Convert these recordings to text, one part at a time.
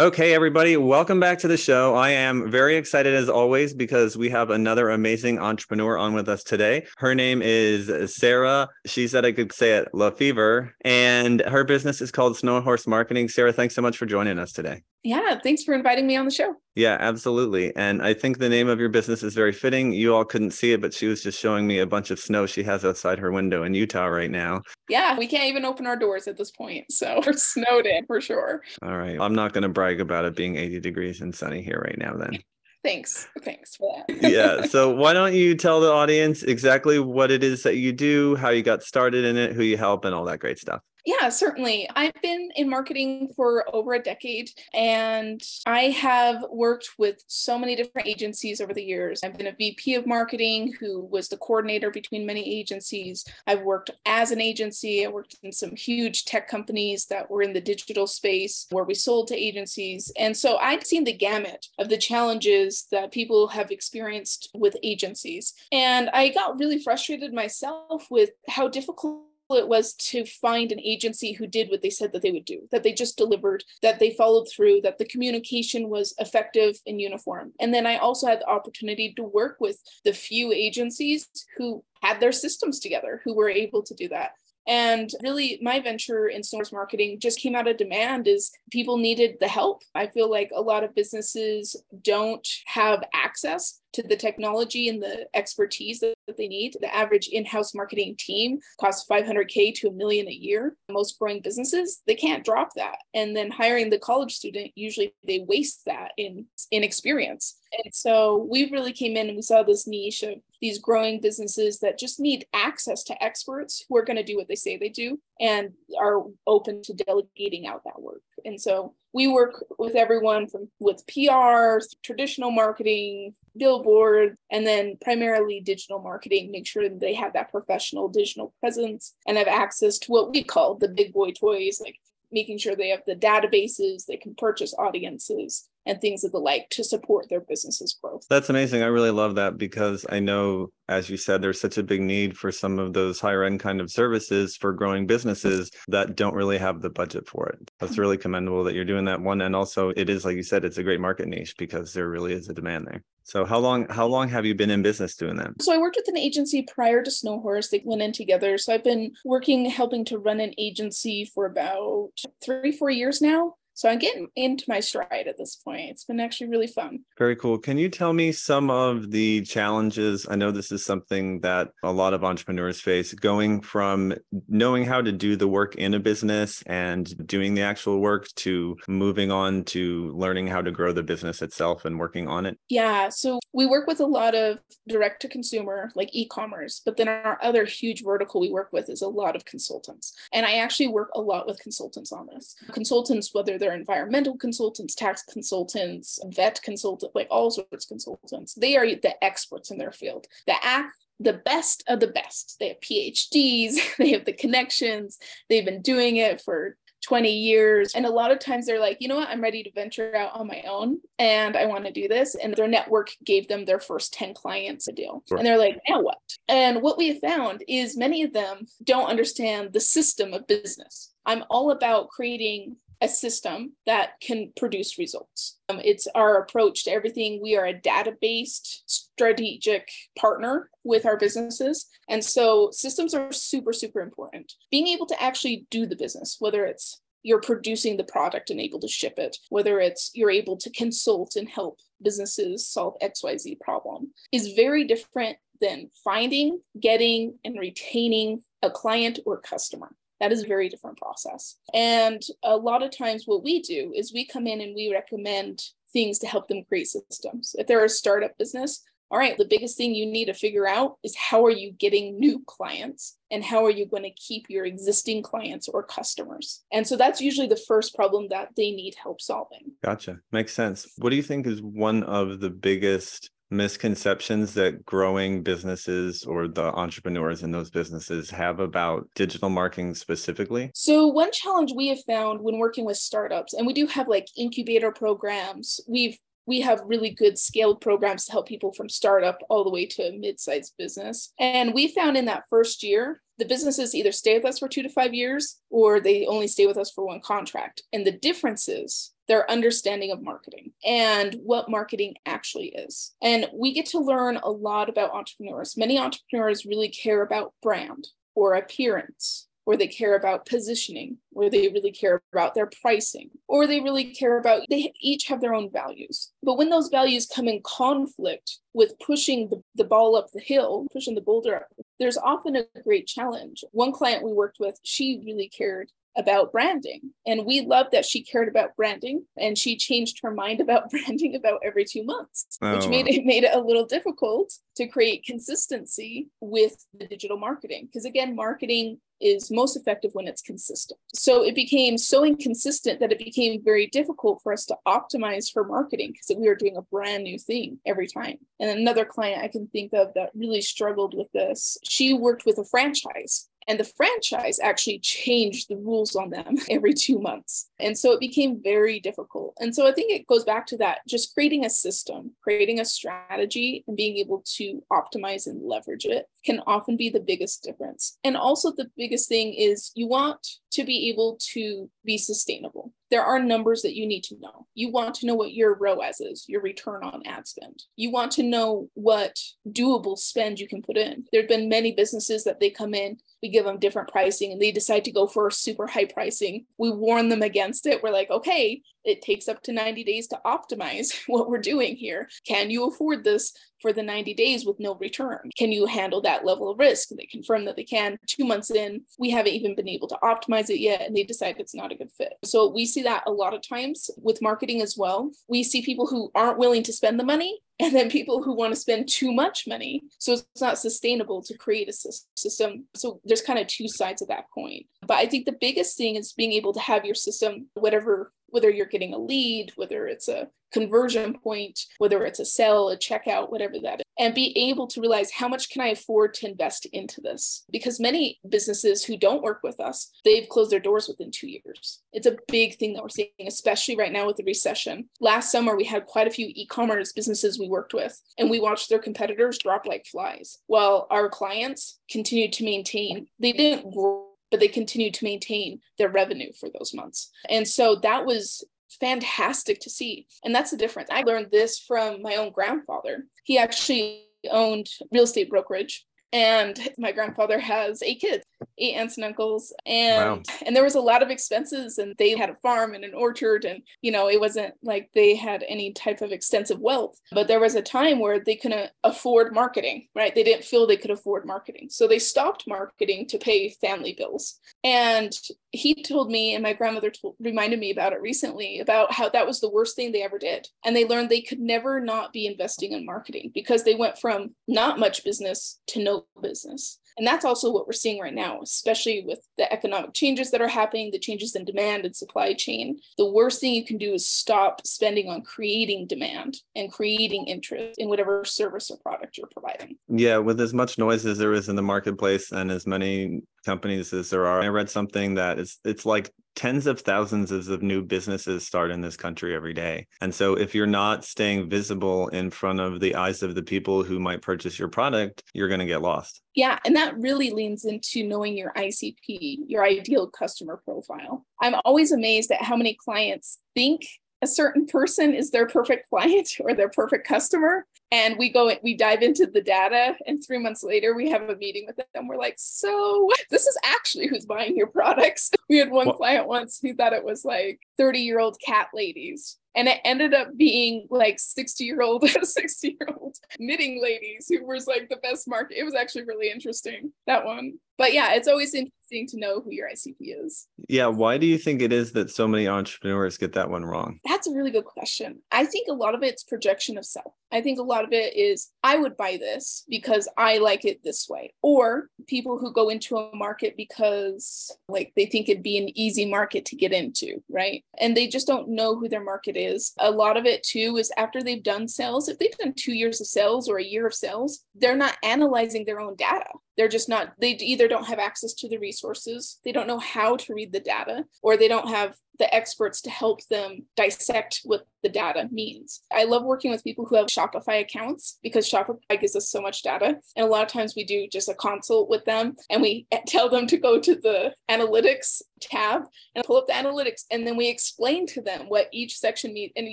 Okay, everybody, welcome back to the show. I am very excited as always because we have another amazing entrepreneur on with us today. Her name is Sarah. She said I could say it, Lefevre, and her business is called Snow Horse Marketing. Sarah, thanks so much for joining us today. Yeah, thanks for inviting me on the show. Yeah, absolutely. And I think the name of your business is very fitting. You all couldn't see it, but she was just showing me a bunch of snow she has outside her window in Utah right now. Yeah, we can't even open our doors at this point. So we're snowed in for sure. All right. I'm not going to brag about it being 80 degrees and sunny here right now, then. Thanks. Thanks for that. yeah. So why don't you tell the audience exactly what it is that you do, how you got started in it, who you help, and all that great stuff? Yeah, certainly. I've been in marketing for over a decade and I have worked with so many different agencies over the years. I've been a VP of marketing who was the coordinator between many agencies. I've worked as an agency. I worked in some huge tech companies that were in the digital space where we sold to agencies. And so I've seen the gamut of the challenges that people have experienced with agencies. And I got really frustrated myself with how difficult it was to find an agency who did what they said that they would do, that they just delivered, that they followed through, that the communication was effective and uniform. And then I also had the opportunity to work with the few agencies who had their systems together, who were able to do that. And really, my venture in Horse marketing just came out of demand is people needed the help. I feel like a lot of businesses don't have access to the technology and the expertise that, they need. The average in-house marketing team costs 500k to a million a year. Most growing businesses, they can't drop that. And then hiring the college student, usually they waste that in in experience. And so we really came in and we saw this niche of these growing businesses that just need access to experts who are going to do what they say they do and are open to delegating out that work. And so we work with everyone from with PR, traditional marketing, billboard, and then primarily digital marketing, make sure that they have that professional digital presence and have access to what we call the big boy toys, like making sure they have the databases, they can purchase audiences, and things of the like to support their business's growth. That's amazing. I really love that because I know, as you said, there's such a big need for some of those higher end kind of services for growing businesses that don't really have the budget for it. That's really commendable that you're doing that one. And also it is, like you said, it's a great market niche because there really is a demand there. So how long how long have you been in business doing that? So I worked with an agency prior to Snowhorse. They went in together. So I've been working helping to run an agency for about three, four years now. So I'm getting into my stride at this point. It's been actually really fun. Very cool. Can you tell me some of the challenges? I know this is something that a lot of entrepreneurs face going from knowing how to do the work in a business and doing the actual work to moving on to learning how to grow the business itself and working on it. Yeah. So we work with a lot of direct to consumer, like e commerce, but then our other huge vertical we work with is a lot of consultants. And I actually work a lot with consultants on this. Consultants, whether they're environmental consultants, tax consultants, vet consultants, like all sorts of consultants. They are the experts in their field. The act the best of the best. They have PhDs, they have the connections, they've been doing it for 20 years. And a lot of times they're like, you know what, I'm ready to venture out on my own and I want to do this. And their network gave them their first 10 clients a deal. Sure. And they're like, now what? And what we have found is many of them don't understand the system of business. I'm all about creating a system that can produce results. Um, it's our approach to everything. We are a data based strategic partner with our businesses. And so systems are super, super important. Being able to actually do the business, whether it's you're producing the product and able to ship it, whether it's you're able to consult and help businesses solve XYZ problem, is very different than finding, getting, and retaining a client or customer. That is a very different process. And a lot of times, what we do is we come in and we recommend things to help them create systems. If they're a startup business, all right, the biggest thing you need to figure out is how are you getting new clients and how are you going to keep your existing clients or customers? And so that's usually the first problem that they need help solving. Gotcha. Makes sense. What do you think is one of the biggest misconceptions that growing businesses or the entrepreneurs in those businesses have about digital marketing specifically? So, one challenge we have found when working with startups, and we do have like incubator programs, we've we have really good scaled programs to help people from startup all the way to a mid-sized business. And we found in that first year, the businesses either stay with us for two to five years or they only stay with us for one contract. And the difference is their understanding of marketing and what marketing actually is. And we get to learn a lot about entrepreneurs. Many entrepreneurs really care about brand or appearance or they care about positioning, or they really care about their pricing, or they really care about, they each have their own values. But when those values come in conflict with pushing the, the ball up the hill, pushing the boulder up, there's often a great challenge. One client we worked with, she really cared about branding. And we loved that she cared about branding and she changed her mind about branding about every two months, oh. which made it made it a little difficult to create consistency with the digital marketing. Because again, marketing is most effective when it's consistent. So it became so inconsistent that it became very difficult for us to optimize for marketing because we were doing a brand new thing every time. And another client I can think of that really struggled with this, she worked with a franchise and the franchise actually changed the rules on them every two months. And so it became very difficult. And so I think it goes back to that just creating a system, creating a strategy, and being able to optimize and leverage it can often be the biggest difference. And also, the biggest thing is you want to be able to be sustainable there are numbers that you need to know. You want to know what your ROAS is, your return on ad spend. You want to know what doable spend you can put in. There have been many businesses that they come in, we give them different pricing, and they decide to go for super high pricing. We warn them against it. We're like, okay, it takes up to 90 days to optimize what we're doing here. Can you afford this for the 90 days with no return? Can you handle that level of risk? They confirm that they can. Two months in, we haven't even been able to optimize it yet, and they decide it's not a good fit. So we see that a lot of times with marketing as well. We see people who aren't willing to spend the money and then people who want to spend too much money. So it's not sustainable to create a system. So there's kind of two sides of that coin. But I think the biggest thing is being able to have your system, whatever whether you're getting a lead, whether it's a conversion point, whether it's a sell, a checkout, whatever that is, and be able to realize how much can I afford to invest into this? Because many businesses who don't work with us, they've closed their doors within two years. It's a big thing that we're seeing, especially right now with the recession. Last summer, we had quite a few e commerce businesses we worked with, and we watched their competitors drop like flies while our clients continued to maintain, they didn't grow but they continued to maintain their revenue for those months. And so that was fantastic to see. And that's the difference. I learned this from my own grandfather. He actually owned real estate brokerage and my grandfather has eight kids eight aunts and uncles. And wow. and there was a lot of expenses and they had a farm and an orchard and you know it wasn't like they had any type of extensive wealth. But there was a time where they couldn't afford marketing right? They didn't feel they could afford marketing. So they stopped marketing to pay family bills. And he told me and my grandmother told, reminded me about it recently about how that was the worst thing they ever did. And they learned they could never not be investing in marketing because they went from not much business to no business and that's also what we're seeing right now, especially with the economic changes that are happening, the changes in demand and supply chain. The worst thing you can do is stop spending on creating demand and creating interest in whatever service or product you're providing. Yeah, with as much noise as there is in the marketplace and as many companies as there are, I read something that it's it's like tens of thousands of new businesses start in this country every day. And so if you're not staying visible in front of the eyes of the people who might purchase your product, you're going to get lost. Yeah, and that really leans into knowing your ICP, your ideal customer profile. I'm always amazed at how many clients think a certain person is their perfect client or their perfect customer and we go we dive into the data and three months later we have a meeting with them we're like so this is actually who's buying your products we had one well, client once who thought it was like 30 year old cat ladies And it ended up being like 60 year old, 60 year old knitting ladies who was like the best market. It was actually really interesting, that one. But yeah, it's always interesting to know who your ICP is. Yeah. Why do you think it is that so many entrepreneurs get that one wrong? That's a really good question. I think a lot of it's projection of self. I think a lot of it is I would buy this because I like it this way. Or people who go into a market because like they think it'd be an easy market to get into, right? And they just don't know who their market is. A lot of it too is after they've done sales, if they've done 2 years of sales or a year of sales, they're not analyzing their own data they're just not they either don't have access to the resources they don't know how to read the data or they don't have the experts to help them dissect what the data means. I love working with people who have Shopify accounts because Shopify gives us so much data. And a lot of times we do just a consult with them and we tell them to go to the analytics tab and pull up the analytics. And then we explain to them what each section means. And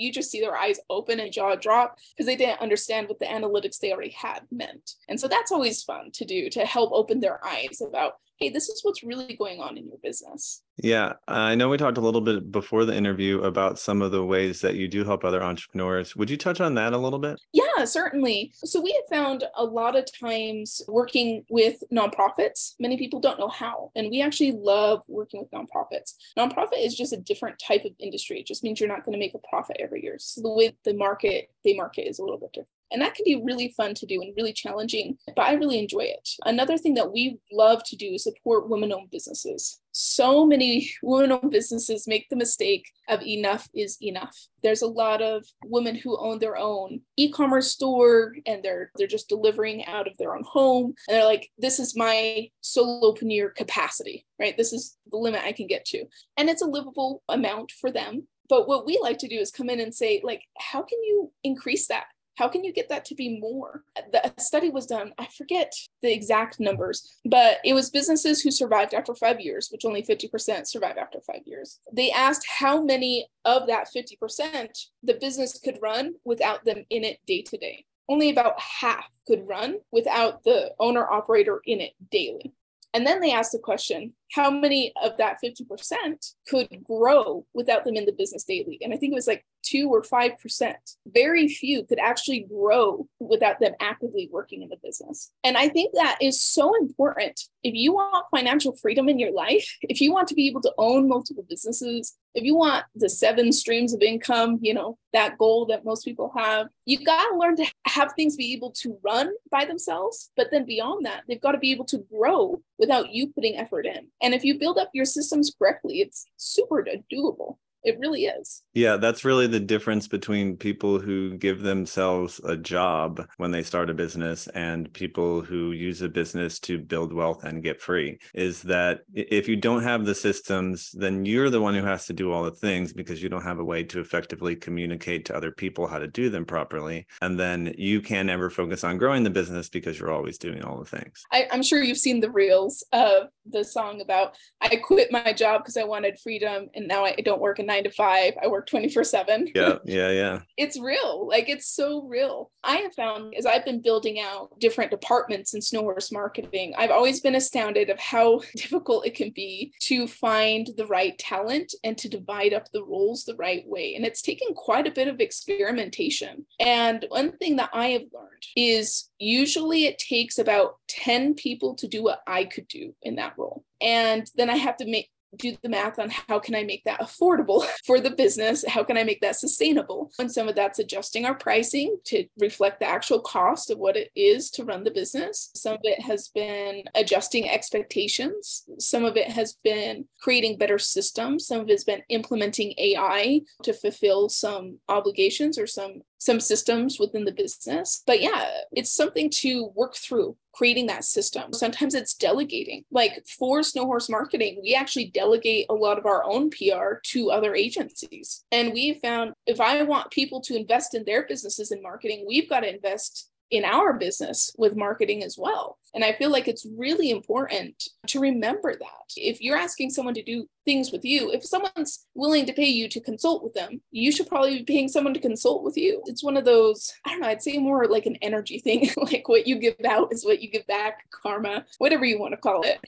you just see their eyes open and jaw drop because they didn't understand what the analytics they already had meant. And so that's always fun to do to help open their eyes about hey, this is what's really going on in your business. Yeah, I know we talked a little bit before the interview about some of the ways that you do help other entrepreneurs. Would you touch on that a little bit? Yeah, certainly. So we have found a lot of times working with nonprofits, many people don't know how. And we actually love working with nonprofits. Nonprofit is just a different type of industry. It just means you're not going to make a profit every year. So the way the market, they market is a little bit different. And that can be really fun to do and really challenging, but I really enjoy it. Another thing that we love to do is support women owned businesses. So many women owned businesses make the mistake of enough is enough. There's a lot of women who own their own e-commerce store and they're they're just delivering out of their own home and they're like this is my solopreneur capacity, right? This is the limit I can get to. And it's a livable amount for them. But what we like to do is come in and say like how can you increase that? How can you get that to be more? The study was done, I forget the exact numbers, but it was businesses who survived after five years, which only 50% survive after five years. They asked how many of that 50% the business could run without them in it day to day. Only about half could run without the owner operator in it daily. And then they asked the question how many of that 50% could grow without them in the business daily? And I think it was like two or 5%. Very few could actually grow without them actively working in the business. And I think that is so important. If you want financial freedom in your life, if you want to be able to own multiple businesses, if you want the seven streams of income, you know, that goal that most people have, you got to learn to have things be able to run by themselves. But then beyond that, they've got to be able to grow without you putting effort in. And if you build up your systems correctly, it's super doable. It really is. Yeah, that's really the difference between people who give themselves a job when they start a business and people who use a business to build wealth and get free. Is that if you don't have the systems, then you're the one who has to do all the things because you don't have a way to effectively communicate to other people how to do them properly. And then you can never focus on growing the business because you're always doing all the things. I, am sure you've seen the reels of the song about I quit my job because I wanted freedom and now I don't work a nine to five. I work 24 seven. Yeah. Yeah. Yeah. it's real. Like it's so real. I have found as I've been building out different departments in Snowhorse marketing, I've always been astounded of how difficult it can be to find the right talent and to divide up the roles the right way. And it's taken quite a bit of experimentation. And one thing that I have learned is usually it takes about 10 people to do what I could do in that role. And then I have to make do the math on how can I make that affordable for the business? How can I make that sustainable? And some of that's adjusting our pricing to reflect the actual cost of what it is to run the business. Some of it has been adjusting expectations. Some of it has been creating better systems. Some of it's been implementing AI to fulfill some obligations or some some systems within the business. But yeah, it's something to work through creating that system. Sometimes it's delegating. Like for Snowhorse Marketing, we actually delegate a lot of our own PR to other agencies. And we found if I want people to invest in their businesses in marketing, we've got to invest in our business with marketing as well. And I feel like it's really important to remember that. If you're asking someone to do things with you, if someone's willing to pay you to consult with them, you should probably be paying someone to consult with you. It's one of those, I don't know, I'd say more like an energy thing, like what you give out is what you give back, karma, whatever you want to call it.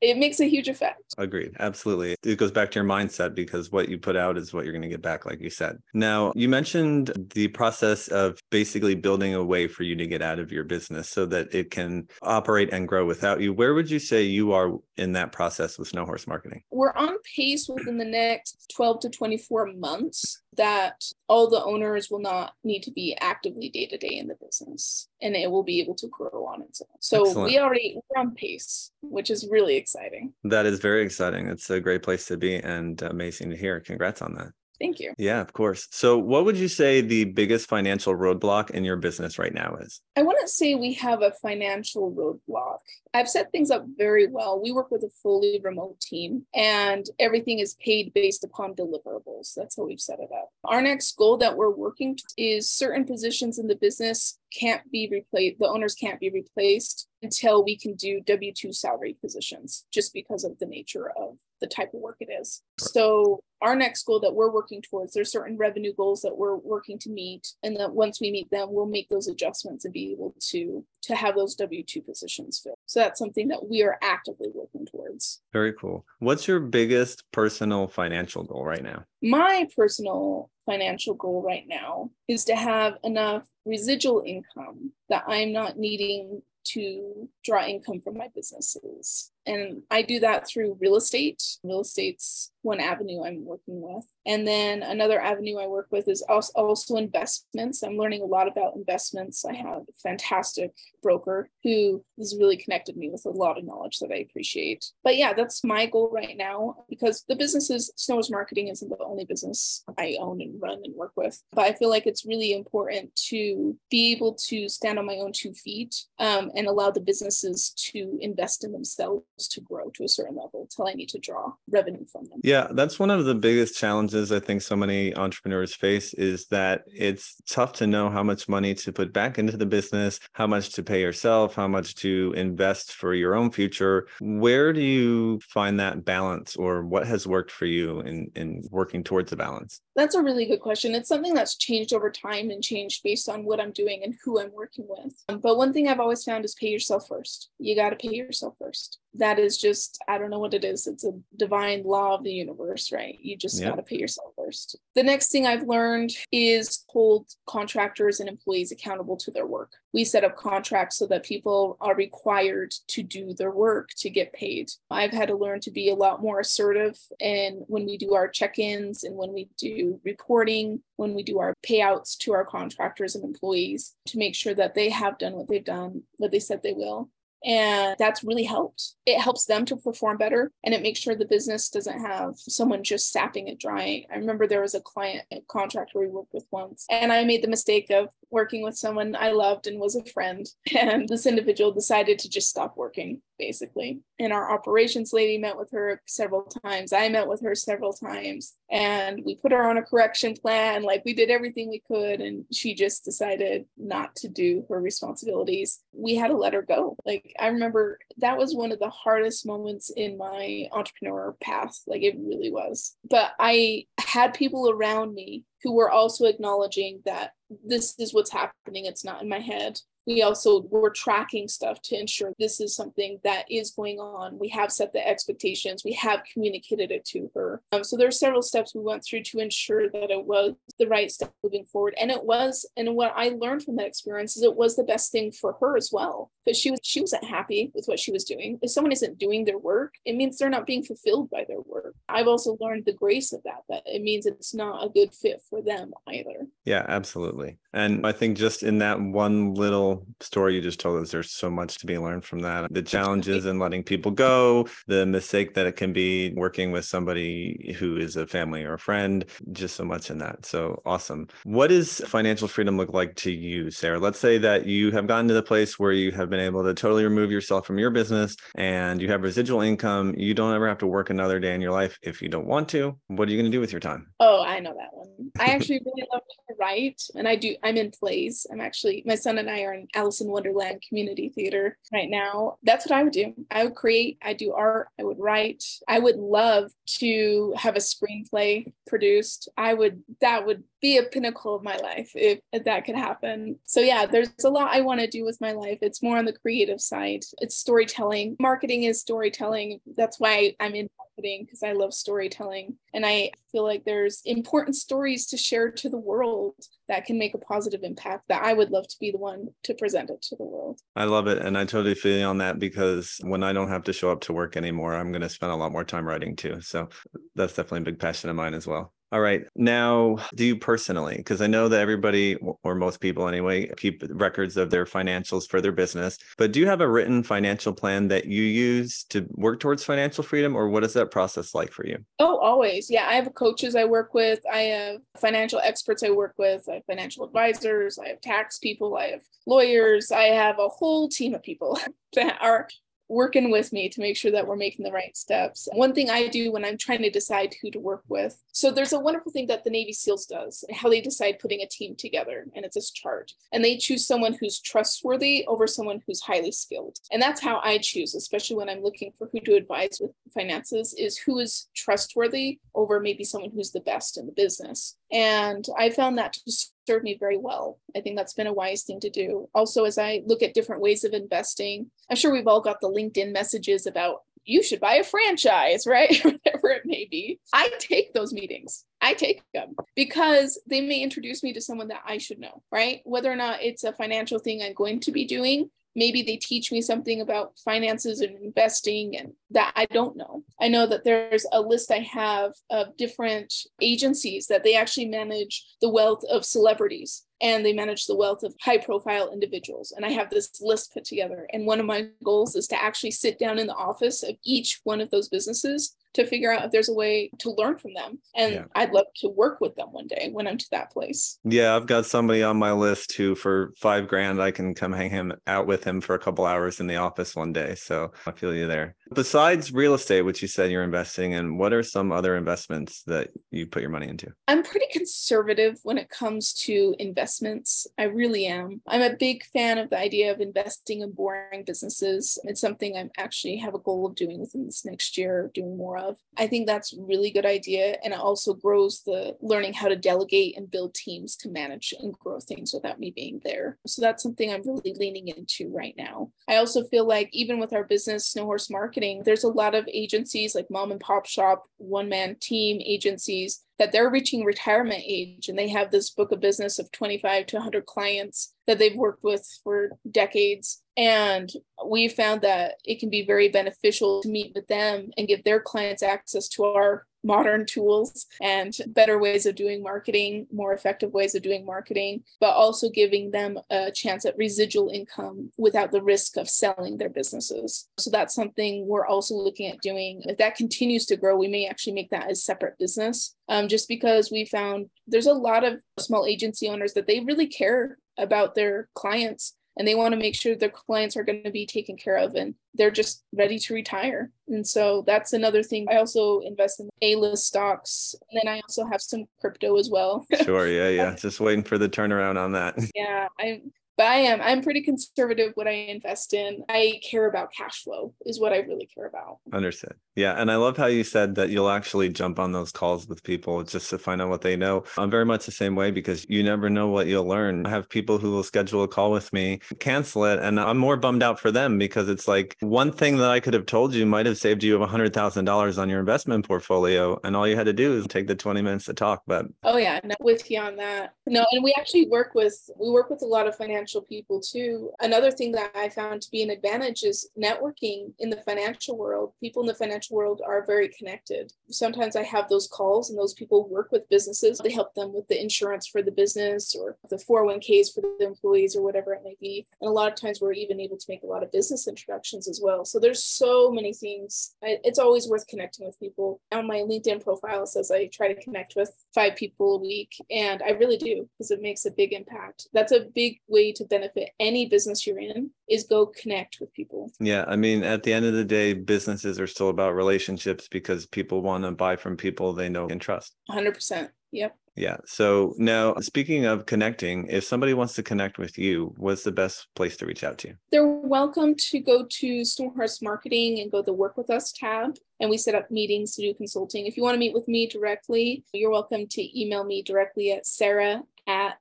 It makes a huge effect. Agreed. Absolutely. It goes back to your mindset because what you put out is what you're going to get back, like you said. Now, you mentioned the process of basically building a way for you to get out of your business so that it can operate and grow without you. Where would you say you are in that process with Snow Horse Marketing? We're on pace within the next 12 to 24 months that all the owners will not need to be actively day to day in the business and it will be able to grow on its own. So Excellent. we already we're on pace, which is really exciting. That is very exciting. It's a great place to be and amazing to hear. Congrats on that. Thank you. Yeah, of course. So, what would you say the biggest financial roadblock in your business right now is? I wouldn't say we have a financial roadblock. I've set things up very well. We work with a fully remote team and everything is paid based upon deliverables. That's how we've set it up. Our next goal that we're working is certain positions in the business can't be replaced, the owners can't be replaced until we can do W 2 salary positions, just because of the nature of the type of work it is. So our next goal that we're working towards, there's certain revenue goals that we're working to meet. And that once we meet them, we'll make those adjustments and be able to to have those W2 positions filled. So that's something that we are actively working towards. Very cool. What's your biggest personal financial goal right now? My personal financial goal right now is to have enough residual income that I'm not needing to draw income from my businesses. And I do that through real estate. Real estate's one avenue I'm working with. And then another avenue I work with is also, investments. I'm learning a lot about investments. I have a fantastic broker who has really connected me with a lot of knowledge that I appreciate. But yeah, that's my goal right now because the businesses, Snow Horse Marketing isn't the only business I own and run and work with. But I feel like it's really important to be able to stand on my own two feet um, and allow the businesses to invest in themselves to grow to a certain level till I need to draw revenue from them. Yeah, that's one of the biggest challenges I think so many entrepreneurs face is that it's tough to know how much money to put back into the business, how much to pay yourself, how much to invest for your own future. Where do you find that balance or what has worked for you in in working towards the balance? That's a really good question. It's something that's changed over time and changed based on what I'm doing and who I'm working with. Um, but one thing I've always found is pay yourself first. You got to pay yourself first. That is just, I don't know what it is. It's a divine law of the universe, right? You just yep. got to pay yourself first. The next thing I've learned is hold contractors and employees accountable to their work. We set up contracts so that people are required to do their work to get paid. I've had to learn to be a lot more assertive and when we do our check-ins and when we do reporting, when we do our payouts to our contractors and employees to make sure that they have done what they've done, what they said they will. And that's really helped. It helps them to perform better and it makes sure the business doesn't have someone just sapping it dry. I remember there was a client a contractor we worked with once, and I made the mistake of working with someone I loved and was a friend. And this individual decided to just stop working, basically. And our operations lady met with her several times. I met with her several times. And we put her on a correction plan. Like we did everything we could. And she just decided not to do her responsibilities. We had to let her go. Like I remember that was one of the hardest moments in my entrepreneur path. Like it really was. But I had people around me who were also acknowledging that this is what's happening. It's not in my head we also were tracking stuff to ensure this is something that is going on. We have set the expectations, we have communicated it to her. Um, so there are several steps we went through to ensure that it was the right step moving forward. And it was, and what I learned from that experience is it was the best thing for her as well. Because she was she wasn't happy with what she was doing. If someone isn't doing their work, it means they're not being fulfilled by their work. I've also learned the grace of that, that it means it's not a good fit for them either. Yeah, absolutely. And I think just in that one little story you just told us, there's so much to be learned from that. The challenges in letting people go, the mistake that it can be working with somebody who is a family or a friend, just so much in that. So awesome. What does financial freedom look like to you, Sarah? Let's say that you have gotten to the place where you have been able to totally remove yourself from your business and you have residual income. You don't ever have to work another day in your life if you don't want to. What are you going to do with your time? Oh, I know that one I actually really love to write, and I do. I'm in plays. I'm actually my son and I are in Alice in Wonderland Community Theater right now. That's what I would do. I would create. I do art. I would write. I would love to have a screenplay produced. I would. That would be a pinnacle of my life if, if that could happen. So yeah, there's a lot I want to do with my life. It's more on the creative side. It's storytelling. Marketing is storytelling. That's why I'm in marketing because I love storytelling. And I feel like there's important stories to share to the world that can make a positive impact that I would love to be the one to present it to the world. I love it. And I totally feel on that because when I don't have to show up to work anymore, I'm going to spend a lot more time writing too. So that's definitely a big passion of mine as well. All right. Now, do you personally, because I know that everybody, or most people anyway, keep records of their financials for their business, but do you have a written financial plan that you use to work towards financial freedom, or what is that process like for you? Oh, always. Yeah. I have coaches I work with, I have financial experts I work with, I have financial advisors, I have tax people, I have lawyers, I have a whole team of people that are working with me to make sure that we're making the right steps. One thing I do when I'm trying to decide who to work with. So there's a wonderful thing that the Navy SEALs does, how they decide putting a team together, and it's this chart. And they choose someone who's trustworthy over someone who's highly skilled. And that's how I choose, especially when I'm looking for who to advise with finances, is who is trustworthy over maybe someone who's the best in the business. And I found that to served me very well. I think that's been a wise thing to do. Also, as I look at different ways of investing, I'm sure we've all got the LinkedIn messages about you should buy a franchise, right? Whatever it may be. I take those meetings. I take them because they may introduce me to someone that I should know, right? Whether or not it's a financial thing I'm going to be doing, maybe they teach me something about finances and investing and that I don't know. I know that there's a list I have of different agencies that they actually manage the wealth of celebrities and they manage the wealth of high profile individuals. And I have this list put together. And one of my goals is to actually sit down in the office of each one of those businesses to figure out if there's a way to learn from them. And yeah. I'd love to work with them one day when I'm to that place. Yeah, I've got somebody on my list who, for five grand, I can come hang him out with him for a couple hours in the office one day. So I feel you there. Besides real estate, which you said you're investing in, what are some other investments that you put your money into? I'm pretty conservative when it comes to investments. I really am. I'm a big fan of the idea of investing in boring businesses. It's something I'm actually have a goal of doing within this next year, doing more of. I think that's really good idea. And it also grows the learning how to delegate and build teams to manage and grow things without me being there. So that's something I'm really leaning into right now. I also feel like even with our business, Snow Horse Marketing, there's a lot of agencies like mom and pop shop, one man team agencies that they're reaching retirement age and they have this book of business of 25 to 100 clients that they've worked with for decades. And we found that it can be very beneficial to meet with them and give their clients access to our modern tools and better ways of doing marketing, more effective ways of doing marketing, but also giving them a chance at residual income without the risk of selling their businesses. So that's something we're also looking at doing. If that continues to grow, we may actually make that a separate business um, just because we found there's a lot of small agency owners that they really care about their clients and they want to make sure their clients are going to be taken care of and they're just ready to retire. And so that's another thing. I also invest in A list stocks. And then I also have some crypto as well. sure. Yeah. Yeah. Just waiting for the turnaround on that. yeah. I but I am I'm pretty conservative what I invest in. I care about cash flow is what I really care about. Understood. Yeah, and I love how you said that you'll actually jump on those calls with people just to find out what they know. I'm very much the same way because you never know what you'll learn. I have people who will schedule a call with me, cancel it, and I'm more bummed out for them because it's like one thing that I could have told you might have saved you $100,000 on your investment portfolio and all you had to do is take the 20 minutes to talk, but Oh yeah, no, with you on that. No, and we actually work with we work with a lot of financial people too. Another thing that I found to be an advantage is networking in the financial world. People in the financial world are very connected. Sometimes I have those calls and those people work with businesses. They help them with the insurance for the business or the 401ks for the employees or whatever it may be. And a lot of times we're even able to make a lot of business introductions as well. So there's so many things. It's always worth connecting with people. On my LinkedIn profile says I try to connect with five people a week. And I really do because it makes a big impact. That's a big way to benefit any business you're in is go connect with people. Yeah. I mean, at the end of the day, businesses are still about relationships because people want to buy from people they know and trust. 100%. Yep. Yeah. So now, speaking of connecting, if somebody wants to connect with you, what's the best place to reach out to you? They're welcome to go to Snow Horse Marketing and go to the Work with Us tab, and we set up meetings to do consulting. If you want to meet with me directly, you're welcome to email me directly at sarah at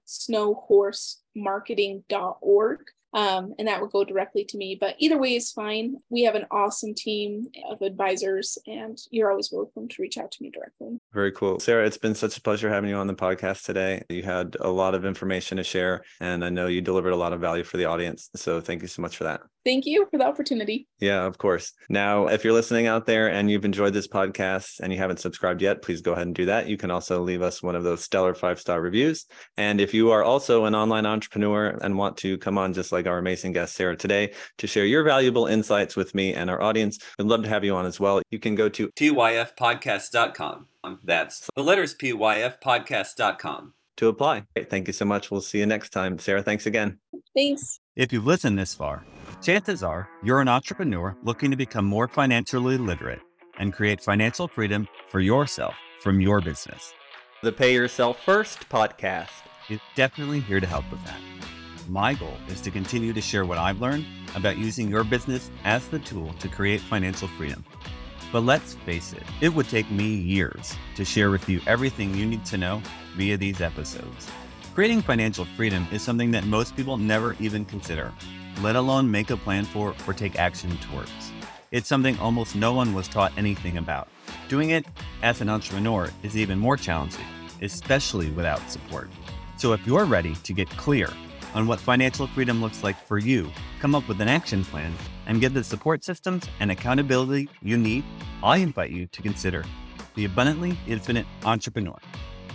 snowhorsemarketing.org um, and that would go directly to me. But either way is fine. We have an awesome team of advisors, and you're always welcome to reach out to me directly. Very cool. Sarah, it's been such a pleasure having you on the podcast today. You had a lot of information to share, and I know you delivered a lot of value for the audience. So thank you so much for that. Thank you for the opportunity. Yeah, of course. Now, if you're listening out there and you've enjoyed this podcast and you haven't subscribed yet, please go ahead and do that. You can also leave us one of those stellar five star reviews. And if you are also an online entrepreneur and want to come on just like like our amazing guest, Sarah, today to share your valuable insights with me and our audience. We'd love to have you on as well. You can go to pyfpodcast.com. Um, that's the letters pyfpodcast.com to apply. Thank you so much. We'll see you next time. Sarah, thanks again. Thanks. If you've listened this far, chances are you're an entrepreneur looking to become more financially literate and create financial freedom for yourself from your business. The Pay Yourself First podcast is definitely here to help with that. My goal is to continue to share what I've learned about using your business as the tool to create financial freedom. But let's face it, it would take me years to share with you everything you need to know via these episodes. Creating financial freedom is something that most people never even consider, let alone make a plan for or take action towards. It's something almost no one was taught anything about. Doing it as an entrepreneur is even more challenging, especially without support. So if you're ready to get clear on what financial freedom looks like for you, come up with an action plan, and get the support systems and accountability you need, I invite you to consider the Abundantly Infinite Entrepreneur.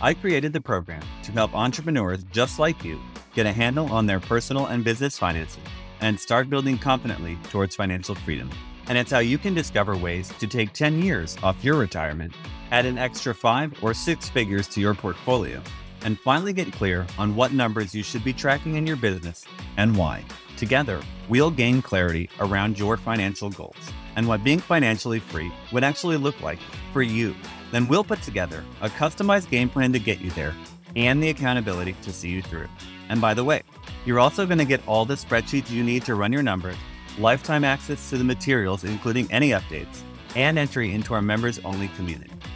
I created the program to help entrepreneurs just like you get a handle on their personal and business finances and start building confidently towards financial freedom. And it's how you can discover ways to take 10 years off your retirement, add an extra five or six figures to your portfolio, and finally get clear on what numbers you should be tracking in your business and why. Together, we'll gain clarity around your financial goals and what being financially free would actually look like for you. Then we'll put together a customized game plan to get you there and the accountability to see you through. And by the way, you're also going to get all the spreadsheets you need to run your numbers, lifetime access to the materials, including any updates, and entry into our members only community.